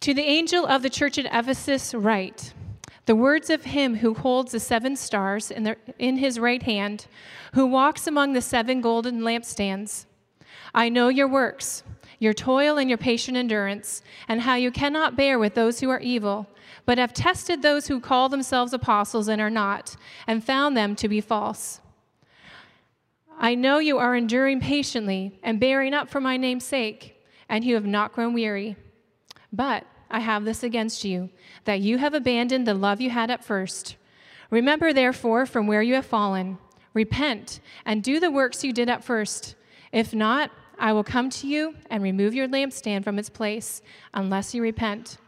To the angel of the church at Ephesus, write the words of him who holds the seven stars in, the, in his right hand, who walks among the seven golden lampstands. I know your works, your toil and your patient endurance, and how you cannot bear with those who are evil, but have tested those who call themselves apostles and are not, and found them to be false. I know you are enduring patiently and bearing up for my name's sake, and you have not grown weary. But I have this against you, that you have abandoned the love you had at first. Remember, therefore, from where you have fallen. Repent and do the works you did at first. If not, I will come to you and remove your lampstand from its place, unless you repent.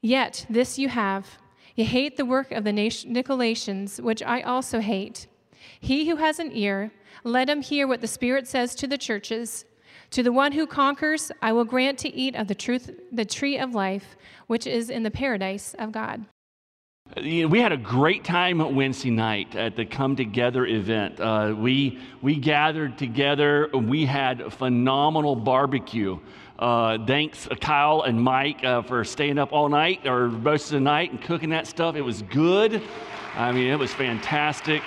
Yet this you have you hate the work of the Nicolaitans, which I also hate. He who has an ear, let him hear what the Spirit says to the churches. To the one who conquers, I will grant to eat of the truth, the tree of life, which is in the paradise of God. We had a great time Wednesday night at the Come Together event. Uh, we, we gathered together. We had a phenomenal barbecue. Uh, thanks, uh, Kyle and Mike, uh, for staying up all night or most of the night and cooking that stuff. It was good. I mean, it was fantastic.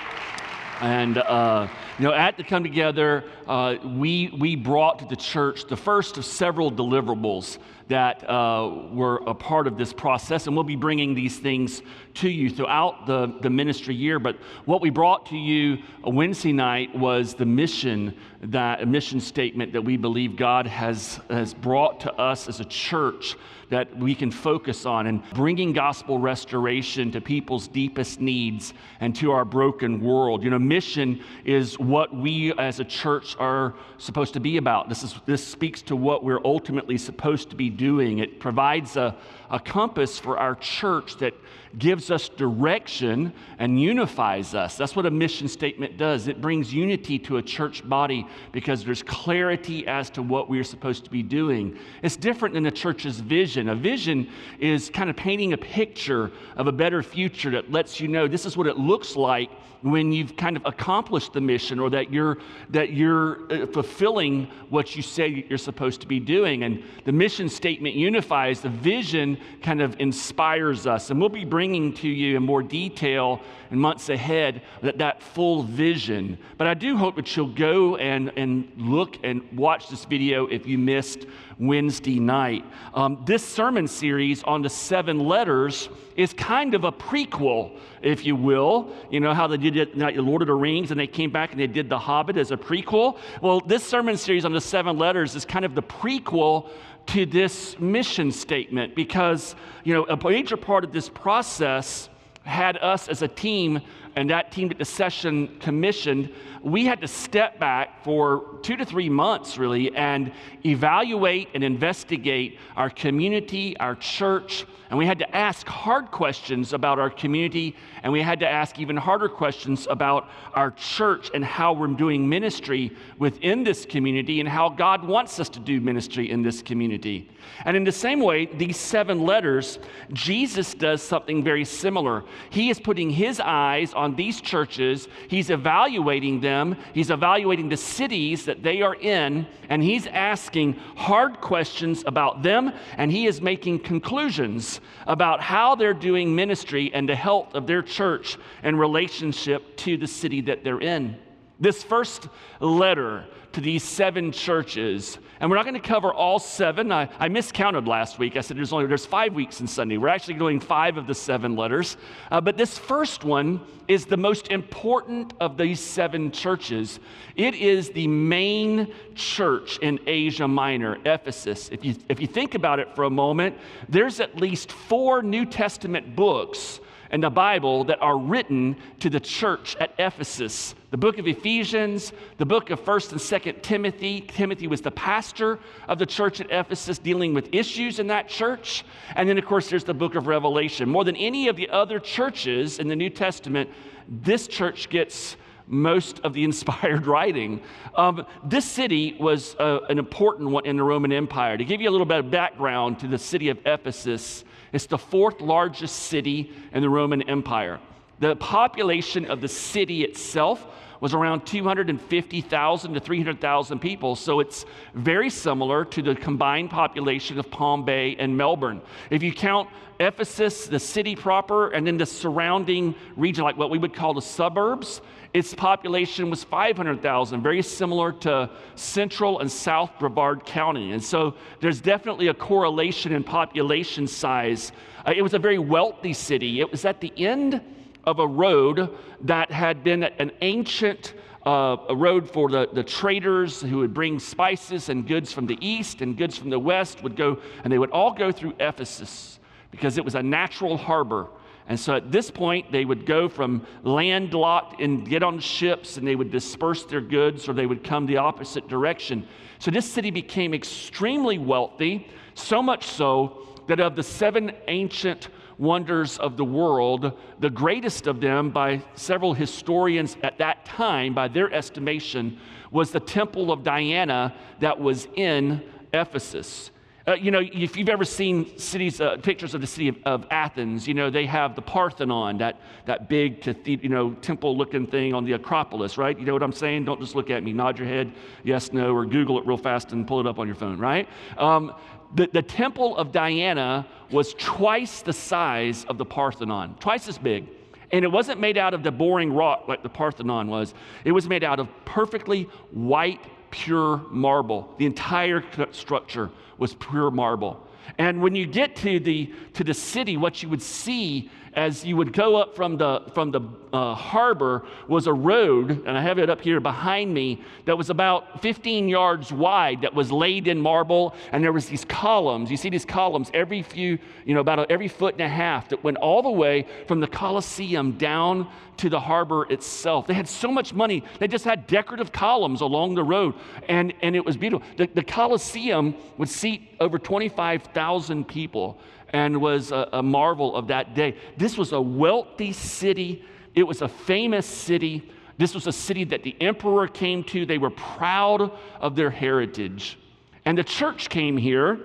And uh, you know, at the Come Together, uh, we, we brought to the church the first of several deliverables that uh, were a part of this process. And we'll be bringing these things to you throughout the, the ministry year. But what we brought to you Wednesday night was the mission, that a mission statement that we believe God has, has brought to us as a church that we can focus on and bringing gospel restoration to people's deepest needs and to our broken world. You know, mission is what we as a church are supposed to be about. This, is, this speaks to what we're ultimately supposed to be doing. It provides a, a compass for our church that gives us direction and unifies us. That's what a mission statement does. It brings unity to a church body because there's clarity as to what we're supposed to be doing. It's different than a church's vision. A vision is kind of painting a picture of a better future that lets you know this is what it looks like when you've kind of accomplished the mission or that you're that you're uh, fulfilling what you say you're supposed to be doing and the mission statement unifies the vision kind of inspires us and we'll be bringing to you in more detail in months ahead that, that full vision but i do hope that you'll go and and look and watch this video if you missed Wednesday night. Um, this sermon series on the seven letters is kind of a prequel, if you will. You know how they did it, like Lord of the Rings, and they came back and they did The Hobbit as a prequel? Well, this sermon series on the seven letters is kind of the prequel to this mission statement because, you know, a major part of this process had us as a team and that team that the session commissioned we had to step back for two to three months, really, and evaluate and investigate our community, our church, and we had to ask hard questions about our community, and we had to ask even harder questions about our church and how we're doing ministry within this community and how God wants us to do ministry in this community. And in the same way, these seven letters, Jesus does something very similar. He is putting his eyes on these churches, he's evaluating them, he's evaluating the cities that they are in, and he's asking hard questions about them, and he is making conclusions about how they're doing ministry and the health of their church and relationship to the city that they're in. This first letter to these seven churches, and we're not going to cover all seven. I, I, miscounted last week. I said there's only there's five weeks in Sunday. We're actually doing five of the seven letters, uh, but this first one is the most important of these seven churches. It is the main church in Asia Minor, Ephesus. If you if you think about it for a moment, there's at least four New Testament books in the Bible that are written to the church at Ephesus. The book of Ephesians, the book of 1st and 2nd Timothy. Timothy was the pastor of the church at Ephesus dealing with issues in that church. And then, of course, there's the book of Revelation. More than any of the other churches in the New Testament, this church gets most of the inspired writing. Um, this city was uh, an important one in the Roman Empire. To give you a little bit of background to the city of Ephesus, it's the fourth largest city in the Roman Empire. The population of the city itself was around 250,000 to 300,000 people. So it's very similar to the combined population of Palm Bay and Melbourne. If you count Ephesus, the city proper, and then the surrounding region, like what we would call the suburbs, its population was 500,000, very similar to central and south Brevard County. And so there's definitely a correlation in population size. Uh, it was a very wealthy city. It was at the end of a road that had been an ancient uh, road for the, the traders who would bring spices and goods from the east and goods from the west would go, and they would all go through Ephesus because it was a natural harbor and so at this point, they would go from landlocked and get on ships and they would disperse their goods or they would come the opposite direction. So this city became extremely wealthy, so much so that of the seven ancient wonders of the world, the greatest of them by several historians at that time, by their estimation, was the Temple of Diana that was in Ephesus. Uh, you know, if you've ever seen cities, uh, pictures of the city of, of, Athens, you know, they have the Parthenon, that, that big, you know, temple-looking thing on the Acropolis, right? You know what I'm saying? Don't just look at me, nod your head, yes, no, or Google it real fast and pull it up on your phone, right? Um, the, the temple of Diana was twice the size of the Parthenon, twice as big. And it wasn't made out of the boring rock like the Parthenon was. It was made out of perfectly white, pure marble. The entire structure was pure marble. And when you get to the, to the city, what you would see as you would go up from the, from the uh, harbor was a road, and I have it up here behind me, that was about 15 yards wide that was laid in marble, and there was these columns. You see these columns every few, you know, about every foot and a half that went all the way from the Colosseum down to the harbor itself. They had so much money, they just had decorative columns along the road, and, and it was beautiful. The, the Colosseum would seat over 25,000 people and was a, a marvel of that day. This was a wealthy city, it was a famous city. This was a city that the emperor came to. They were proud of their heritage. And the church came here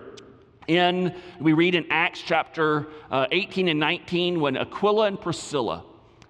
in, we read in Acts chapter uh, 18 and 19, when Aquila and Priscilla,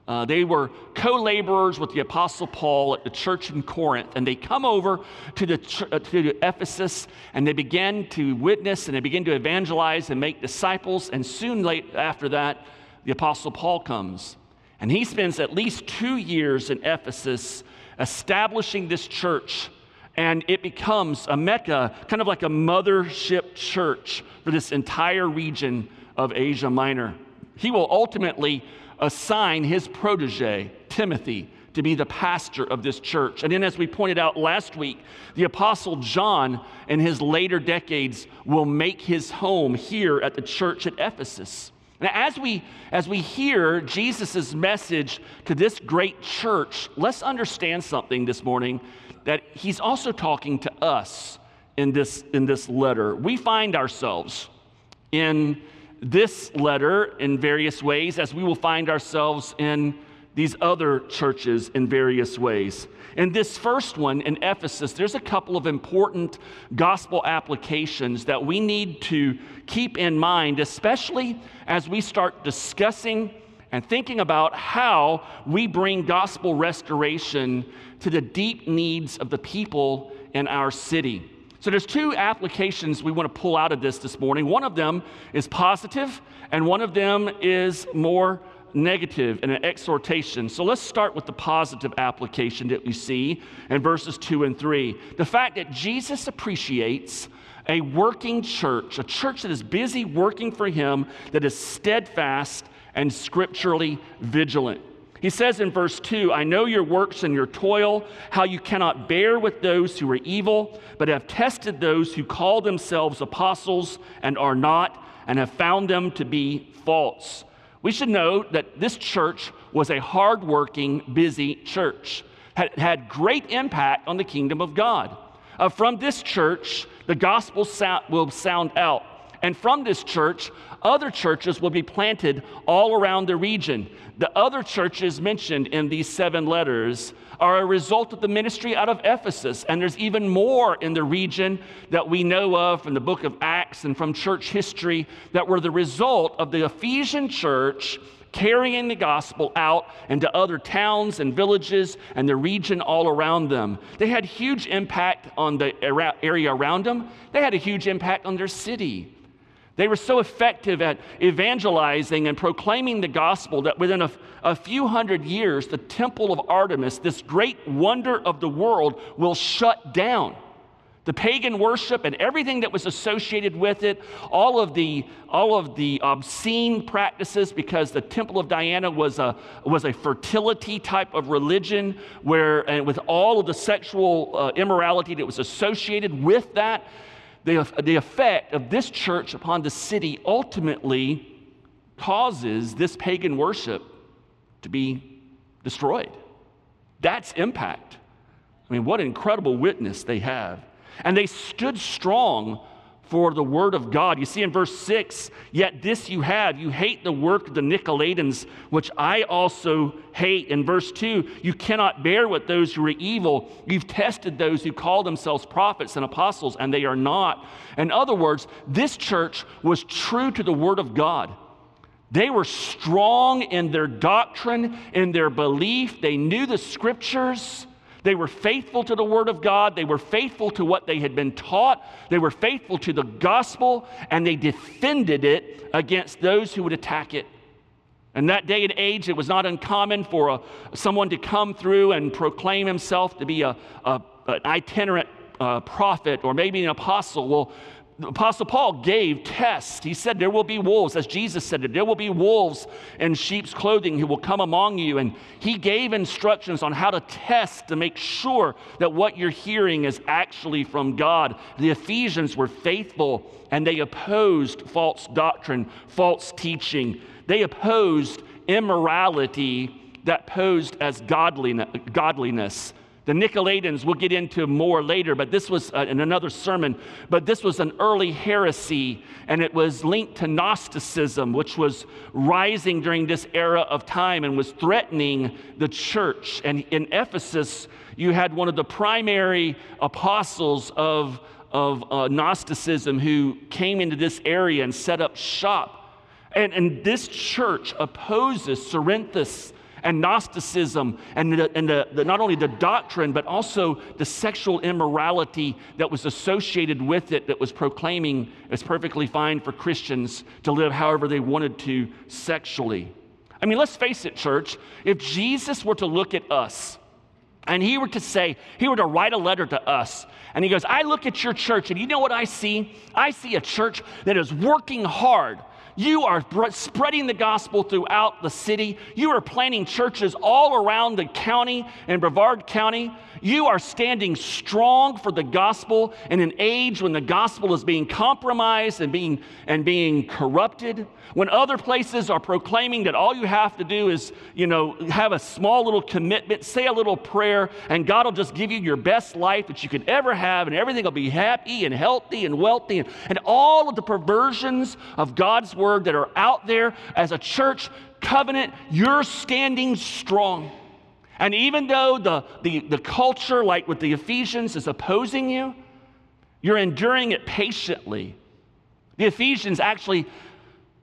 uh, they were co laborers with the Apostle Paul at the church in Corinth, and they come over to, the uh, to Ephesus and they begin to witness and they begin to evangelize and make disciples. And soon late after that, the Apostle Paul comes. And he spends at least two years in Ephesus establishing this church. And it becomes a Mecca, kind of like a mothership church for this entire region of Asia Minor. He will ultimately assign his protege, Timothy, to be the pastor of this church. And then, as we pointed out last week, the Apostle John in his later decades will make his home here at the church at Ephesus. Now, as we, as we hear Jesus' message to this great church, let's understand something this morning that he's also talking to us in this, in this letter. We find ourselves in this letter in various ways, as we will find ourselves in these other churches in various ways. In this first one in Ephesus, there's a couple of important gospel applications that we need to keep in mind, especially as we start discussing and thinking about how we bring gospel restoration to the deep needs of the people in our city. So there's two applications we want to pull out of this this morning. One of them is positive, and one of them is more negative and an exhortation. So let's start with the positive application that we see in verses 2 and 3. The fact that Jesus appreciates a working church, a church that is busy working for him, that is steadfast and scripturally vigilant. He says in verse 2 I know your works and your toil, how you cannot bear with those who are evil, but have tested those who call themselves apostles and are not, and have found them to be false. We should note that this church was a hardworking, busy church, had, had great impact on the kingdom of God. Uh, from this church, the gospel will sound out And from this church, other churches will be planted all around the region. The other churches mentioned in these seven letters are a result of the ministry out of Ephesus. And there's even more in the region that we know of from the book of Acts and from church history that were the result of the Ephesian church carrying the gospel out into other towns and villages and the region all around them. They had huge impact on the area around them. They had a huge impact on their city. They were so effective at evangelizing and proclaiming the gospel that within a, a, few hundred years, the temple of Artemis, this great wonder of the world, will shut down. The pagan worship and everything that was associated with it, all of the, all of the obscene practices, because the Temple of Diana was a, was a fertility type of religion, where, and with all of the sexual uh, immorality that was associated with that, the, the effect of this church upon the city ultimately causes this pagan worship to be destroyed. That's impact. I mean, what incredible witness they have. And they stood strong for the word of God. You see in verse 6, yet this you have, you hate the work of the Nicolaitans, which I also hate. In verse 2, you cannot bear with those who are evil. You've tested those who call themselves prophets and apostles, and they are not. In other words, this church was true to the word of God. They were strong in their doctrine, in their belief. They knew the scriptures. They were faithful to the Word of God. They were faithful to what they had been taught. They were faithful to the gospel, and they defended it against those who would attack it. In that day and age, it was not uncommon for a, someone to come through and proclaim himself to be a, a an itinerant uh, prophet or maybe an apostle. Well, Apostle Paul gave tests. He said, There will be wolves, as Jesus said, there will be wolves in sheep's clothing who will come among you. And he gave instructions on how to test to make sure that what you're hearing is actually from God. The Ephesians were faithful and they opposed false doctrine, false teaching. They opposed immorality that posed as godliness. The Nicolaitans we'll get into more later, but this was uh, in another sermon. But this was an early heresy, and it was linked to Gnosticism, which was rising during this era of time and was threatening the church. And in Ephesus, you had one of the primary apostles of, of uh, Gnosticism who came into this area and set up shop. And, and this church opposes Cerinthus and Gnosticism and, the, and the, the, not only the doctrine, but also the sexual immorality that was associated with it, that was proclaiming it's perfectly fine for Christians to live however they wanted to sexually. I mean, let's face it, church, if Jesus were to look at us, and he were to say, he were to write a letter to us, and he goes, I look at your church, and you know what I see? I see a church that is working hard you are spreading the gospel throughout the city. You are planting churches all around the county in Brevard County. You are standing strong for the gospel in an age when the gospel is being compromised and being, and being corrupted. When other places are proclaiming that all you have to do is, you know, have a small little commitment, say a little prayer, and God will just give you your best life that you could ever have, and everything will be happy and healthy and wealthy, and, and all of the perversions of God's word that are out there as a church covenant, you're standing strong. And even though the, the, the culture, like with the Ephesians, is opposing you, you're enduring it patiently. The Ephesians actually,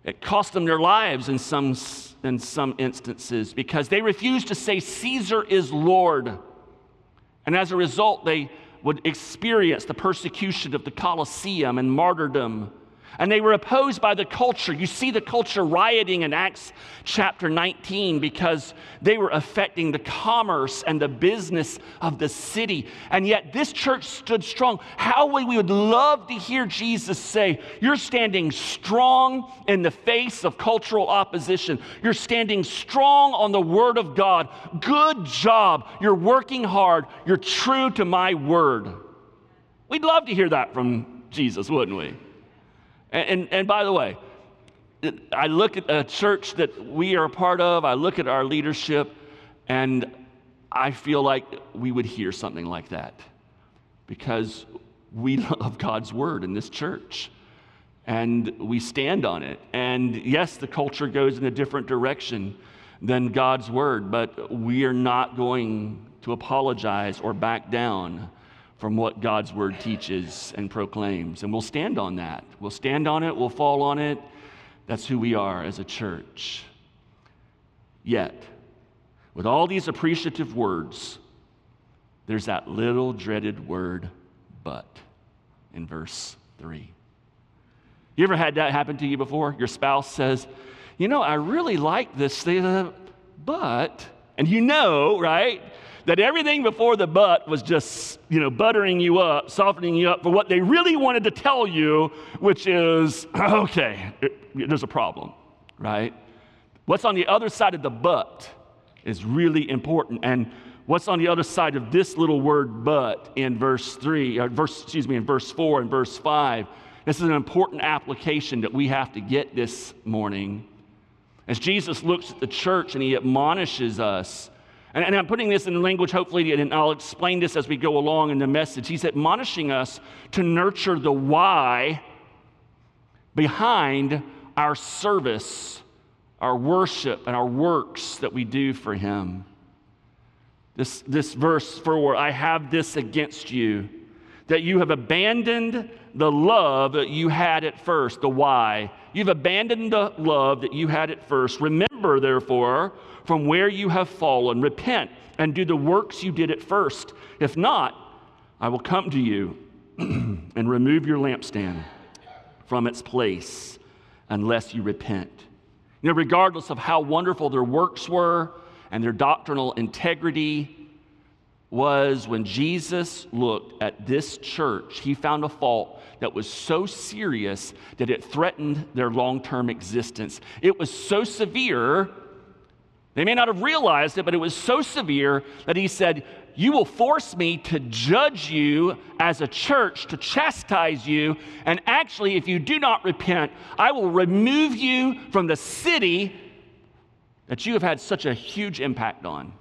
it cost them their lives in some, in some instances because they refused to say Caesar is Lord. And as a result, they would experience the persecution of the Colosseum and martyrdom and they were opposed by the culture. You see the culture rioting in Acts chapter 19 because they were affecting the commerce and the business of the city. And yet this church stood strong. How we would love to hear Jesus say, You're standing strong in the face of cultural opposition. You're standing strong on the word of God. Good job. You're working hard. You're true to my word. We'd love to hear that from Jesus, wouldn't we? And, and, and by the way, I look at a church that we are a part of, I look at our leadership, and I feel like we would hear something like that because we love God's word in this church. and we stand on it. And yes, the culture goes in a different direction than God's word, but we are not going to apologize or back down from what God's word teaches and proclaims. And we'll stand on that. We'll stand on it, we'll fall on it. That's who we are as a church. Yet, with all these appreciative words, there's that little dreaded word, but, in verse 3. You ever had that happen to you before? Your spouse says, You know, I really like this but, and you know, right? That everything before the but was just, you know, buttering you up, softening you up for what they really wanted to tell you, which is, okay, it, there's a problem, right? What's on the other side of the but is really important. And what's on the other side of this little word but in verse 3, or verse, excuse me, in verse 4 and verse 5 this is an important application that we have to get this morning. As Jesus looks at the church and he admonishes us, and, and I'm putting this in language, hopefully, and I'll explain this as we go along in the message. He's admonishing us to nurture the why behind our service, our worship, and our works that we do for him. This, this verse 4 I have this against you, that you have abandoned the love that you had at first, the why. You've abandoned the love that you had at first. Remember, therefore, from where you have fallen, repent and do the works you did at first. If not, I will come to you and remove your lampstand from its place unless you repent. You know, regardless of how wonderful their works were and their doctrinal integrity, was when Jesus looked at this church, he found a fault that was so serious that it threatened their long term existence. It was so severe, they may not have realized it, but it was so severe that he said, You will force me to judge you as a church, to chastise you, and actually, if you do not repent, I will remove you from the city that you have had such a huge impact on.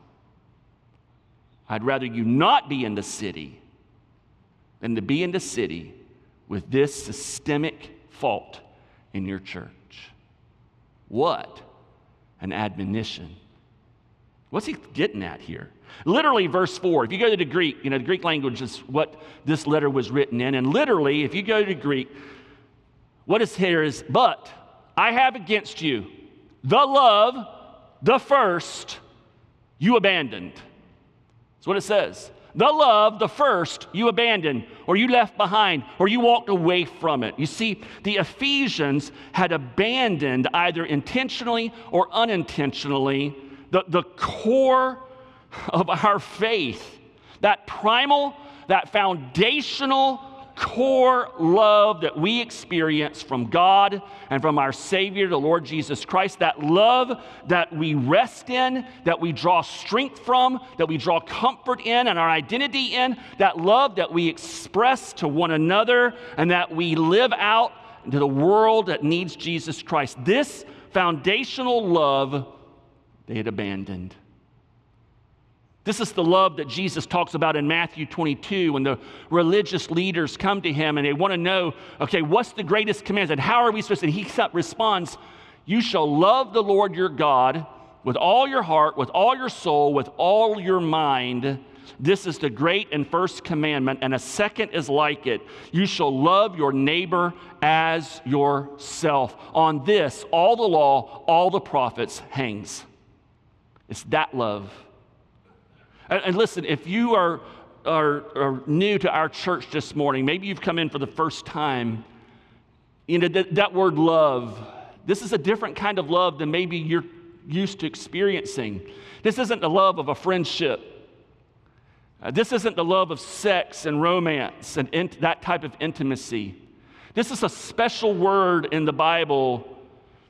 I'd rather you not be in the city than to be in the city with this systemic fault in your church. What an admonition. What's he getting at here? Literally, verse 4, if you go to the Greek, you know, the Greek language is what this letter was written in. And literally, if you go to Greek, what is here is, but I have against you the love, the first, you abandoned. That's what it says. The love, the first, you abandoned, or you left behind, or you walked away from it. You see, the Ephesians had abandoned, either intentionally or unintentionally, the, the core of our faith. That primal, that foundational core love that we experience from God and from our Savior, the Lord Jesus Christ, that love that we rest in, that we draw strength from, that we draw comfort in and our identity in, that love that we express to one another and that we live out to the world that needs Jesus Christ. This foundational love they had abandoned. This is the love that Jesus talks about in Matthew 22 when the religious leaders come to him and they want to know, okay, what's the greatest command? And how are we supposed to? And he responds, You shall love the Lord your God with all your heart, with all your soul, with all your mind. This is the great and first commandment, and a second is like it. You shall love your neighbor as yourself. On this, all the law, all the prophets hangs. It's that love and, and listen, if you are, are, are, new to our church this morning, maybe you've come in for the first time, you know, that, that word love, this is a different kind of love than maybe you're used to experiencing. This isn't the love of a friendship. Uh, this isn't the love of sex and romance and that type of intimacy. This is a special word in the Bible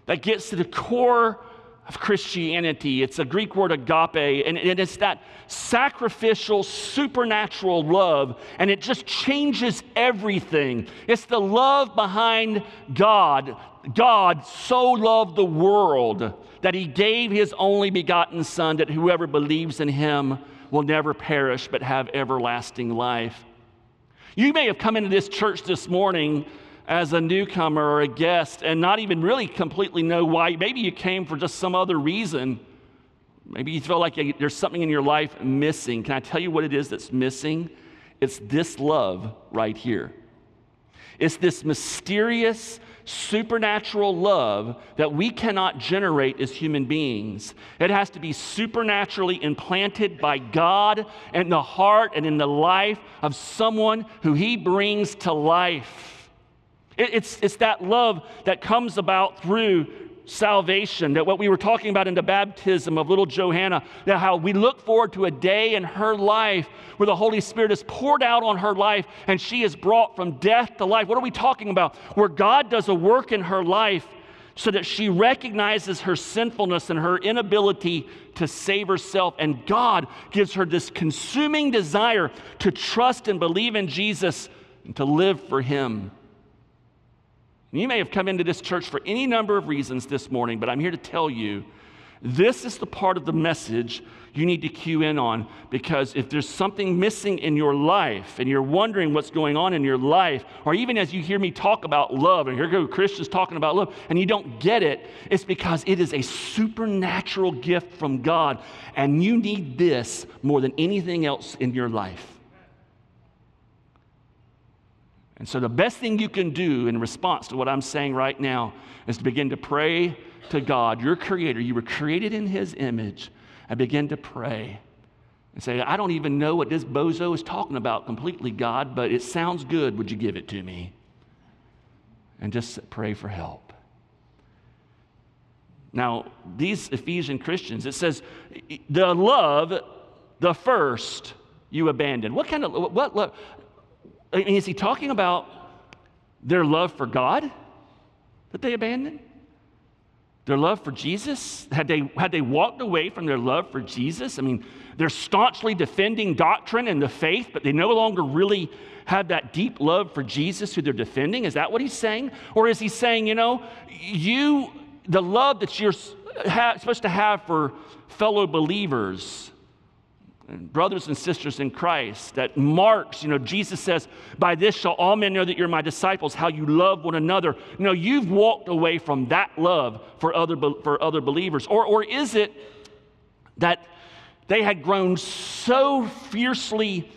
that gets to the core of Christianity. It's a Greek word agape, and it's that sacrificial, supernatural love, and it just changes everything. It's the love behind God. God so loved the world that he gave his only begotten Son, that whoever believes in him will never perish but have everlasting life. You may have come into this church this morning as a newcomer or a guest and not even really completely know why. Maybe you came for just some other reason. Maybe you feel like there's something in your life missing. Can I tell you what it is that's missing? It's this love right here. It's this mysterious, supernatural love that we cannot generate as human beings. It has to be supernaturally implanted by God in the heart and in the life of someone who He brings to life. It's, it's that love that comes about through salvation, that what we were talking about in the baptism of little Johanna, that how we look forward to a day in her life where the Holy Spirit is poured out on her life and she is brought from death to life. What are we talking about? Where God does a work in her life so that she recognizes her sinfulness and her inability to save herself. And God gives her this consuming desire to trust and believe in Jesus and to live for Him. You may have come into this church for any number of reasons this morning, but I'm here to tell you this is the part of the message you need to cue in on because if there's something missing in your life and you're wondering what's going on in your life, or even as you hear me talk about love, and here go Christians talking about love, and you don't get it, it's because it is a supernatural gift from God, and you need this more than anything else in your life. And so, the best thing you can do in response to what I'm saying right now is to begin to pray to God, your creator. You were created in his image, and begin to pray and say, I don't even know what this bozo is talking about completely, God, but it sounds good. Would you give it to me? And just pray for help. Now, these Ephesian Christians, it says, the love, the first, you abandoned. What kind of, what, what, I mean, is he talking about their love for God that they abandoned? Their love for Jesus? Had they, had they walked away from their love for Jesus? I mean, they're staunchly defending doctrine and the faith, but they no longer really have that deep love for Jesus who they're defending. Is that what he's saying? Or is he saying, you know, you, the love that you're supposed to have for fellow believers, brothers and sisters in Christ that marks, you know, Jesus says, By this shall all men know that you're my disciples, how you love one another. You know, you've walked away from that love for other, for other believers. Or, or is it that they had grown so fiercely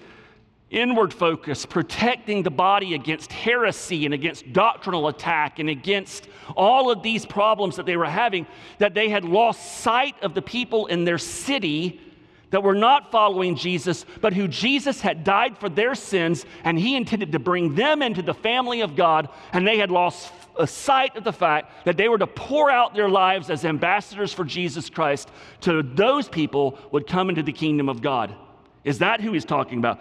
inward focused, protecting the body against heresy and against doctrinal attack and against all of these problems that they were having, that they had lost sight of the people in their city that were not following Jesus, but who Jesus had died for their sins, and he intended to bring them into the family of God, and they had lost a sight of the fact that they were to pour out their lives as ambassadors for Jesus Christ to those people would come into the kingdom of God. Is that who he's talking about?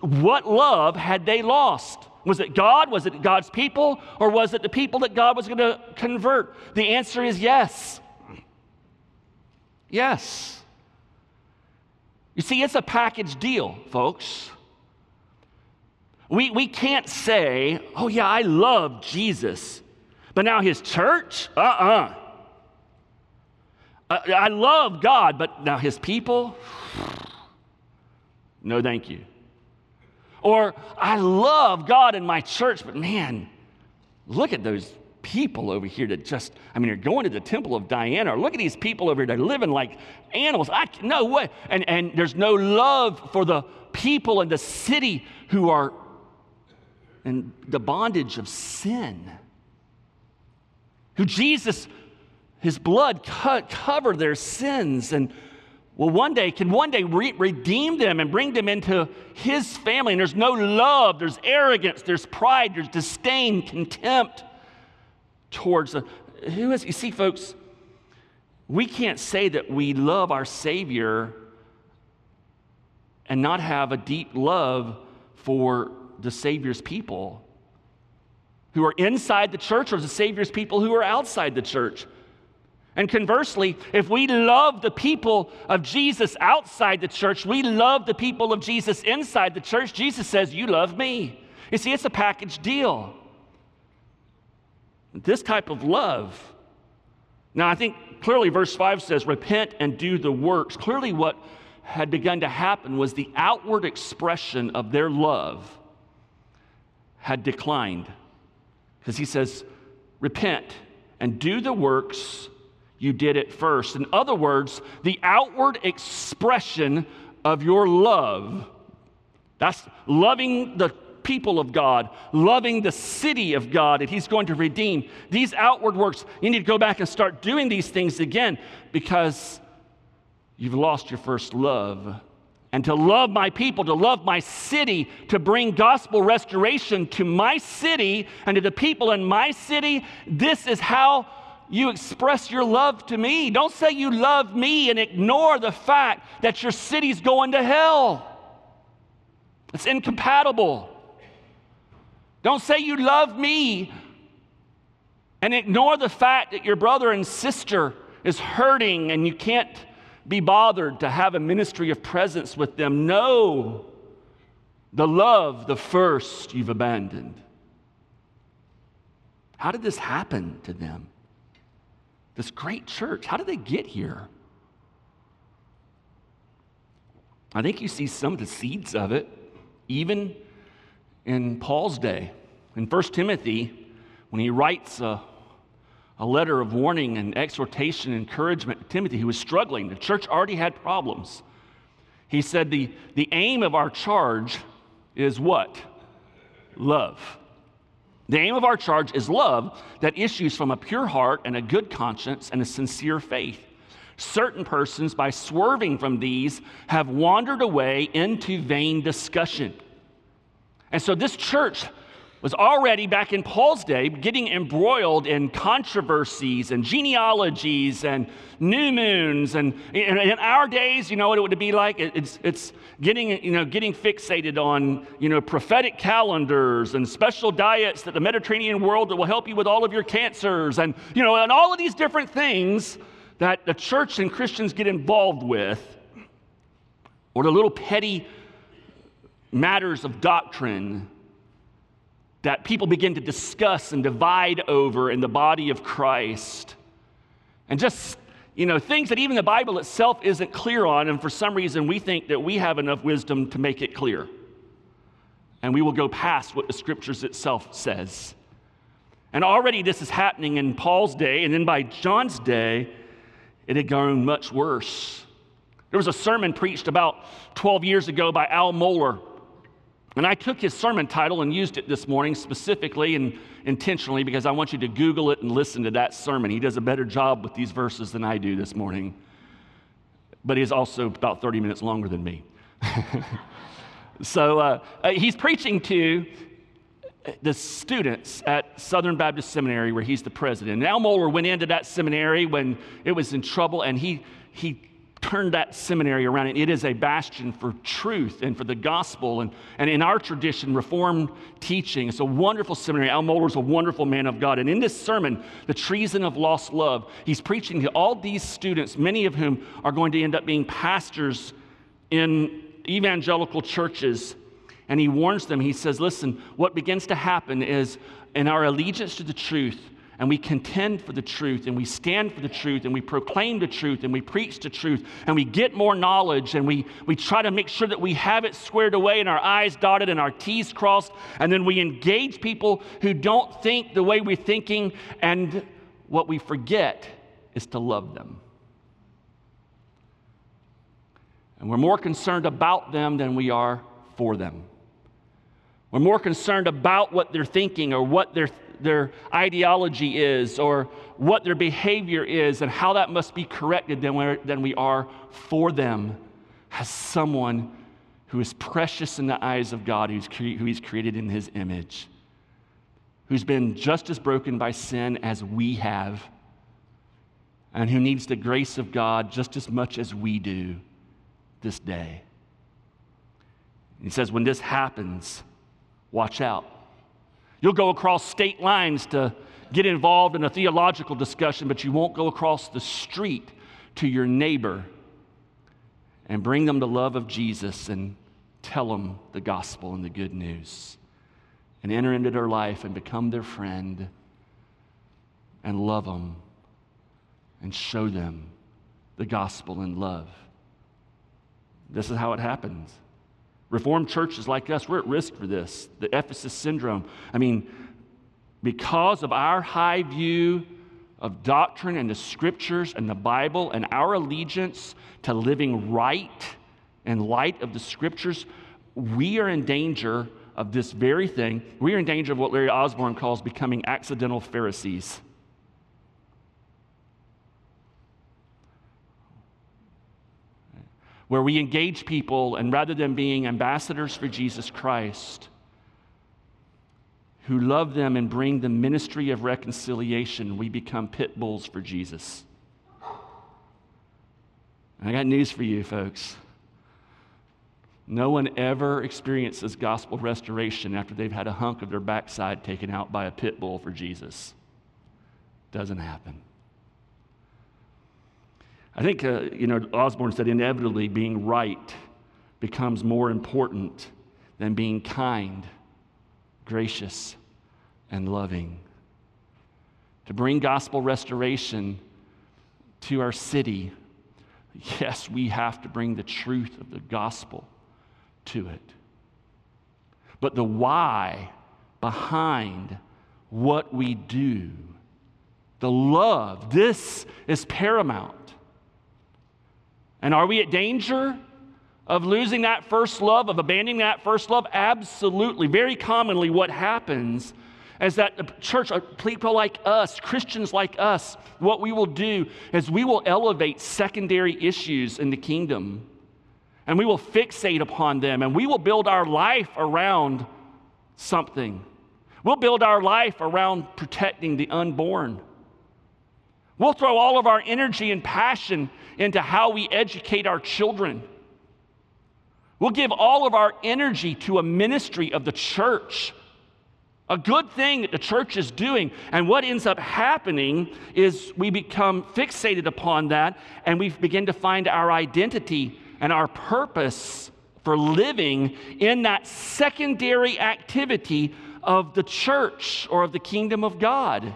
What love had they lost? Was it God? Was it God's people? Or was it the people that God was going to convert? The answer is yes. Yes. You see, it's a package deal, folks. We, we can't say, oh, yeah, I love Jesus, but now his church? Uh uh-uh. uh. I love God, but now his people? No, thank you. Or I love God in my church, but man, look at those people over here that just, I mean, they're going to the temple of Diana, or look at these people over here, they're living like animals. I, no way. And, and there's no love for the people in the city who are in the bondage of sin. Who Jesus, his blood cut, covered their sins and will one day, can one day re- redeem them and bring them into his family. And there's no love, there's arrogance, there's pride, there's disdain, contempt towards the, who is, you see, folks, we can't say that we love our Savior and not have a deep love for the Savior's people who are inside the church or the Savior's people who are outside the church. And conversely, if we love the people of Jesus outside the church, we love the people of Jesus inside the church, Jesus says, You love me. You see, it's a package deal. This type of love. Now, I think clearly verse 5 says, Repent and do the works. Clearly, what had begun to happen was the outward expression of their love had declined. Because he says, repent and do the works you did at first. In other words, the outward expression of your love. That's loving the people of God, loving the city of God that He's going to redeem. These outward works, you need to go back and start doing these things again because you've lost your first love. And to love my people, to love my city, to bring gospel restoration to my city and to the people in my city, this is how you express your love to me. Don't say you love me and ignore the fact that your city's going to hell. It's incompatible. Don't say you love me and ignore the fact that your brother and sister is hurting and you can't be bothered to have a ministry of presence with them. No, the love, the first, you've abandoned. How did this happen to them? This great church, how did they get here? I think you see some of the seeds of it, even in Paul's day. In 1 Timothy, when he writes a, a letter of warning and exhortation and encouragement to Timothy, who was struggling, the church already had problems. He said, The, the aim of our charge is what? Love. The aim of our charge is love that issues from a pure heart and a good conscience and a sincere faith. Certain persons, by swerving from these, have wandered away into vain discussion. And so this church was already back in Paul's day getting embroiled in controversies and genealogies and new moons. And in our days, you know what it would be like? It's, it's getting, you know, getting fixated on you know, prophetic calendars and special diets that the Mediterranean world that will help you with all of your cancers and, you know, and all of these different things that the church and Christians get involved with, or the little petty matters of doctrine that people begin to discuss and divide over in the body of Christ. And just, you know, things that even the Bible itself isn't clear on, and for some reason we think that we have enough wisdom to make it clear. And we will go past what the scriptures itself says. And already this is happening in Paul's day, and then by John's day, it had grown much worse. There was a sermon preached about 12 years ago by Al Mohler and I took his sermon title and used it this morning specifically and intentionally because I want you to Google it and listen to that sermon. He does a better job with these verses than I do this morning. But he's also about 30 minutes longer than me. so uh, uh, he's preaching to the students at Southern Baptist Seminary, where he's the president. And Al Mohler went into that seminary when it was in trouble, and he, he turned that seminary around, and it is a bastion for truth and for the gospel. And, and in our tradition, Reformed teaching, it's a wonderful seminary. Al Mohler's a wonderful man of God. And in this sermon, The Treason of Lost Love, he's preaching to all these students, many of whom are going to end up being pastors in evangelical churches. And he warns them, he says, Listen, what begins to happen is in our allegiance to the truth, and we contend for the truth and we stand for the truth and we proclaim the truth and we preach the truth and we get more knowledge and we, we try to make sure that we have it squared away and our I's dotted and our T's crossed. And then we engage people who don't think the way we're thinking. And what we forget is to love them. And we're more concerned about them than we are for them. We're more concerned about what they're thinking or what they're their ideology is or what their behavior is and how that must be corrected than, than we are for them as someone who is precious in the eyes of God, who's cre- who He's created in His image, who's been just as broken by sin as we have, and who needs the grace of God just as much as we do this day. He says, when this happens, watch out. You'll go across state lines to get involved in a theological discussion, but you won't go across the street to your neighbor and bring them the love of Jesus and tell them the gospel and the good news and enter into their life and become their friend and love them and show them the gospel and love. This is how it happens. Reformed churches like us, we're at risk for this. The Ephesus syndrome. I mean, because of our high view of doctrine and the scriptures and the Bible and our allegiance to living right in light of the scriptures, we are in danger of this very thing. We are in danger of what Larry Osborne calls becoming accidental Pharisees. Where we engage people, and rather than being ambassadors for Jesus Christ, who love them and bring the ministry of reconciliation, we become pit bulls for Jesus. And I got news for you, folks. No one ever experiences gospel restoration after they've had a hunk of their backside taken out by a pit bull for Jesus. Doesn't happen. I think, uh, you know, Osborne said inevitably being right becomes more important than being kind, gracious, and loving. To bring gospel restoration to our city, yes, we have to bring the truth of the gospel to it. But the why behind what we do, the love, this is paramount. And are we at danger of losing that first love, of abandoning that first love? Absolutely. Very commonly, what happens is that the church, uh, people like us, Christians like us, what we will do is we will elevate secondary issues in the kingdom and we will fixate upon them and we will build our life around something. We'll build our life around protecting the unborn. We'll throw all of our energy and passion into how we educate our children. We'll give all of our energy to a ministry of the church. A good thing that the church is doing. And what ends up happening is we become fixated upon that and we begin to find our identity and our purpose for living in that secondary activity of the church or of the kingdom of God.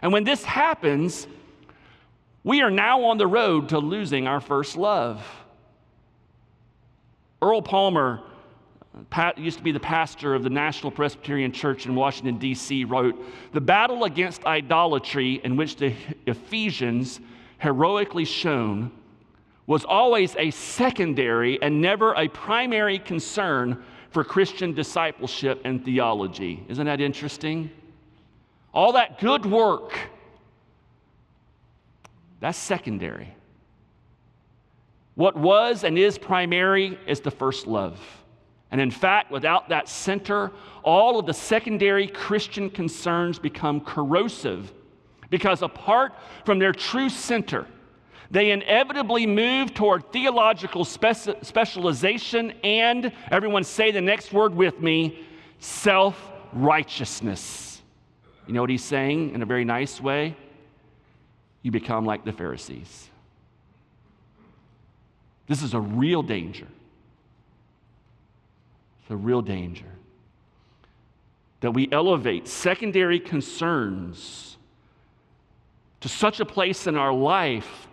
And when this happens, we are now on the road to losing our first love. Earl Palmer used to be the pastor of the National Presbyterian Church in Washington, D.C., wrote The battle against idolatry, in which the Ephesians heroically shone, was always a secondary and never a primary concern for Christian discipleship and theology. Isn't that interesting? All that good work, that's secondary. What was and is primary is the first love. And in fact, without that center, all of the secondary Christian concerns become corrosive because apart from their true center, they inevitably move toward theological speci- specialization and, everyone say the next word with me, self righteousness. You know what he's saying in a very nice way? You become like the Pharisees. This is a real danger. It's a real danger that we elevate secondary concerns to such a place in our life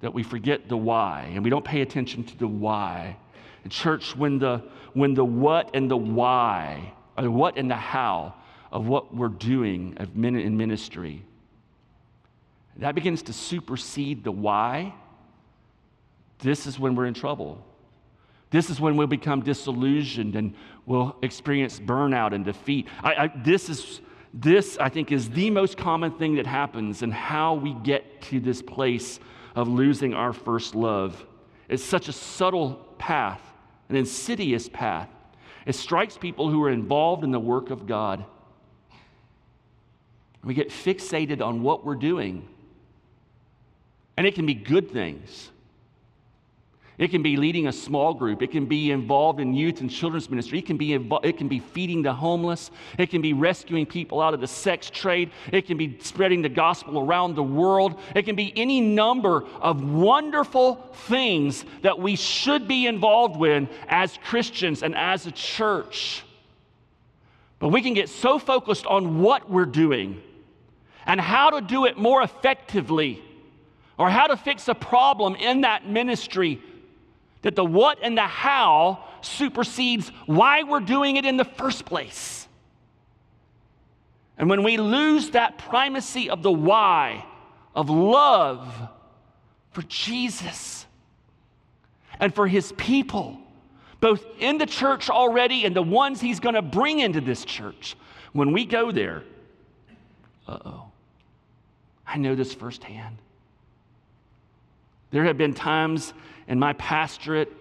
that we forget the why and we don't pay attention to the why. In church, when the, when the what and the why, or the what and the how of what we're doing in ministry, that begins to supersede the why, this is when we're in trouble. This is when we'll become disillusioned and we'll experience burnout and defeat. I, I, this, is, this, I think, is the most common thing that happens and how we get to this place of losing our first love. It's such a subtle path, an insidious path. It strikes people who are involved in the work of God. We get fixated on what we're doing. And it can be good things. It can be leading a small group. It can be involved in youth and children's ministry. It can be, invo- it can be feeding the homeless. It can be rescuing people out of the sex trade. It can be spreading the gospel around the world. It can be any number of wonderful things that we should be involved with as Christians and as a church. But we can get so focused on what we're doing and how to do it more effectively or how to fix a problem in that ministry that the what and the how supersedes why we're doing it in the first place. And when we lose that primacy of the why, of love for Jesus and for his people, both in the church already and the ones he's going to bring into this church, when we go there, uh oh, I know this firsthand. There have been times in my pastorate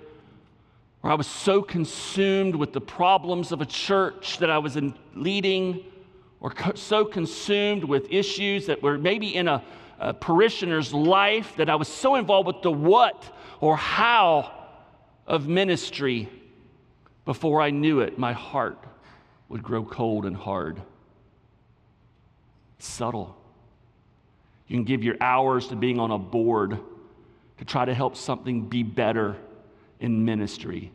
where I was so consumed with the problems of a church that I was leading, or co- so consumed with issues that were maybe in a, a parishioner's life that I was so involved with the what or how of ministry. Before I knew it, my heart would grow cold and hard. subtle. You can give your hours to being on a board to try to help something be better in ministry.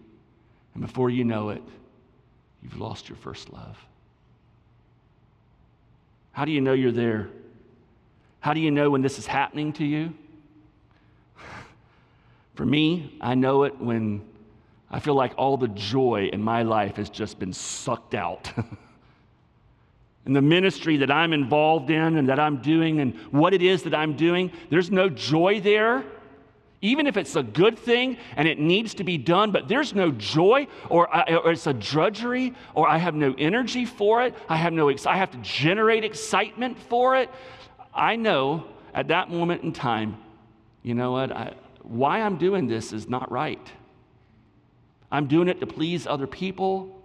And before you know it, you've lost your first love. How do you know you're there? How do you know when this is happening to you? For me, I know it when I feel like all the joy in my life has just been sucked out. and the ministry that I'm involved in and that I'm doing and what it is that I'm doing, there's no joy there even if it's a good thing and it needs to be done, but there's no joy or, I, or, it's a drudgery or I have no energy for it, I have, no, I have to generate excitement for it, I know at that moment in time, you know what, I, why I'm doing this is not right. I'm doing it to please other people.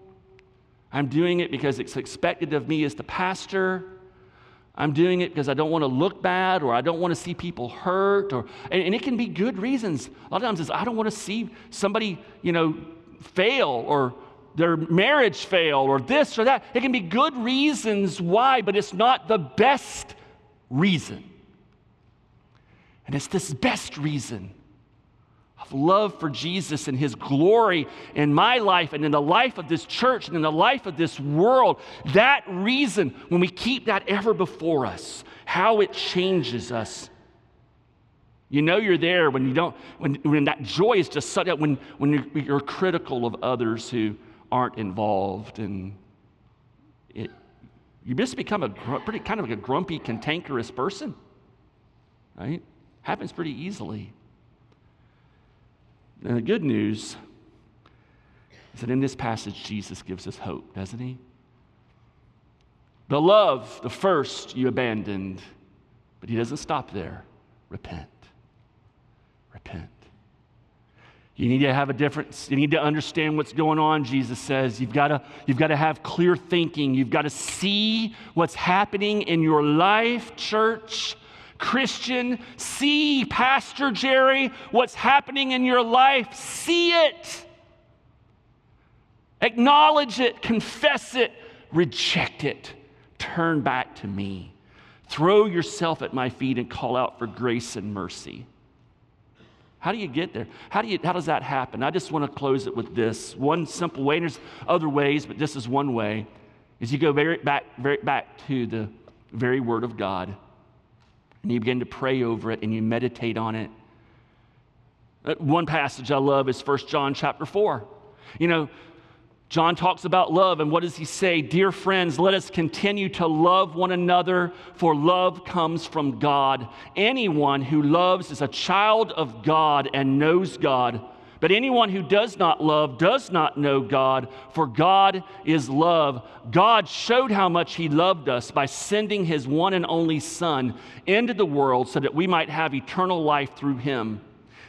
I'm doing it because it's expected of me as the pastor. I'm doing it because I don't want to look bad or I don't want to see people hurt or and, and, it can be good reasons. A lot of times it's I don't want to see somebody, you know, fail or their marriage fail or this or that. It can be good reasons why, but it's not the best reason. And it's this best reason love for Jesus and his glory in my life and in the life of this church and in the life of this world. That reason, when we keep that ever before us, how it changes us. You know you're there when you don't, when, when that joy is just such when, when you're, you're critical of others who aren't involved and it, you just become a pretty kind of like a grumpy, cantankerous person, right? Happens pretty easily. And the good news is that in this passage, Jesus gives us hope, doesn't he? The love, the first you abandoned, but he doesn't stop there. Repent. Repent. You need to have a difference. You need to understand what's going on, Jesus says. You've got to, you've got to have clear thinking. You've got to see what's happening in your life, church. Christian, see, Pastor Jerry, what's happening in your life. See it. Acknowledge it, confess it, reject it. Turn back to me. Throw yourself at my feet and call out for grace and mercy. How do you get there? How, do you, how does that happen? I just want to close it with this one simple way. And there's other ways, but this is one way. Is you go very back, very back to the very Word of God and you begin to pray over it and you meditate on it. One passage I love is 1 John chapter 4. You know, John talks about love, and what does he say? Dear friends, let us continue to love one another, for love comes from God. Anyone who loves is a child of God and knows God. But anyone who does not love does not know God, for God is love. God showed how much He loved us by sending His one and only Son into the world so that we might have eternal life through Him.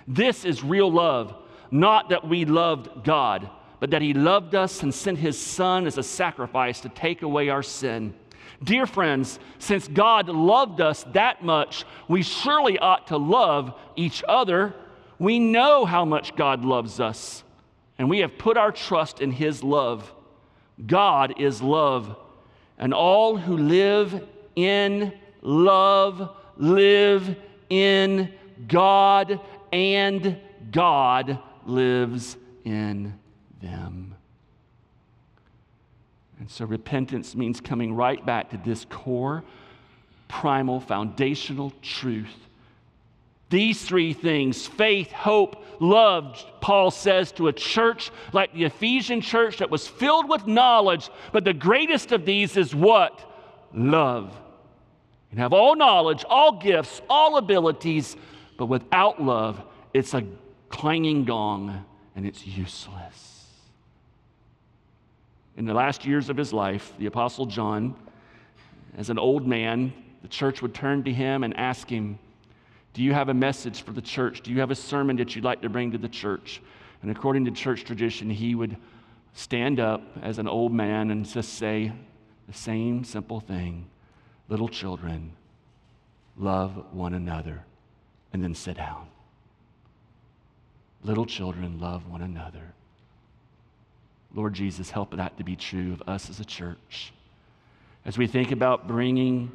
This is real love, not that we loved God, but that He loved us and sent His Son as a sacrifice to take away our sin. Dear friends, since God loved us that much, we surely ought to love each other. We know how much God loves us, and we have put our trust in His love. God is love, and all who live in love live in God, and God lives in them. And so repentance means coming right back to this core, primal, foundational truth these three things faith, hope, love, Paul says to a church like the Ephesian church that was filled with knowledge, but the greatest of these is what? love. You have all knowledge, all gifts, all abilities, but without love, it's a clanging gong and it's useless. In the last years of his life, the Apostle John, as an old man, the church would turn to him and ask him, Do you have a message for the church? Do you have a sermon that you'd like to bring to the church? And according to church tradition, he would stand up as an old man and just say the same simple thing Little children, love one another, and then sit down. Little children, love one another. Lord Jesus, help that to be true of us as a church. As we think about bringing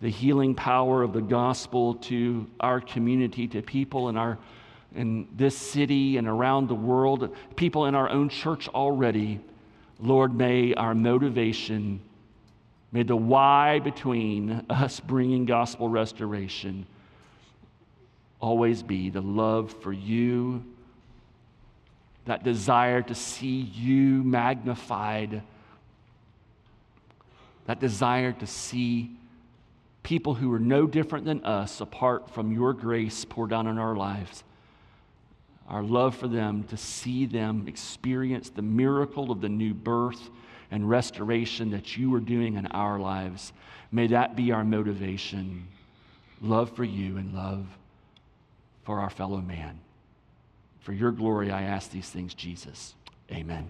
the healing power of the gospel to our community, to people in, our, in this city and around the world, people in our own church already, Lord, may our motivation, may the why between us bringing gospel restoration always be the love for you, that desire to see you magnified, that desire to see people who are no different than us apart from your grace poured down on our lives. Our love for them, to see them experience the miracle of the new birth and restoration that you are doing in our lives. May that be our motivation love for you and love for our fellow man. For your glory, I ask these things, Jesus. Amen.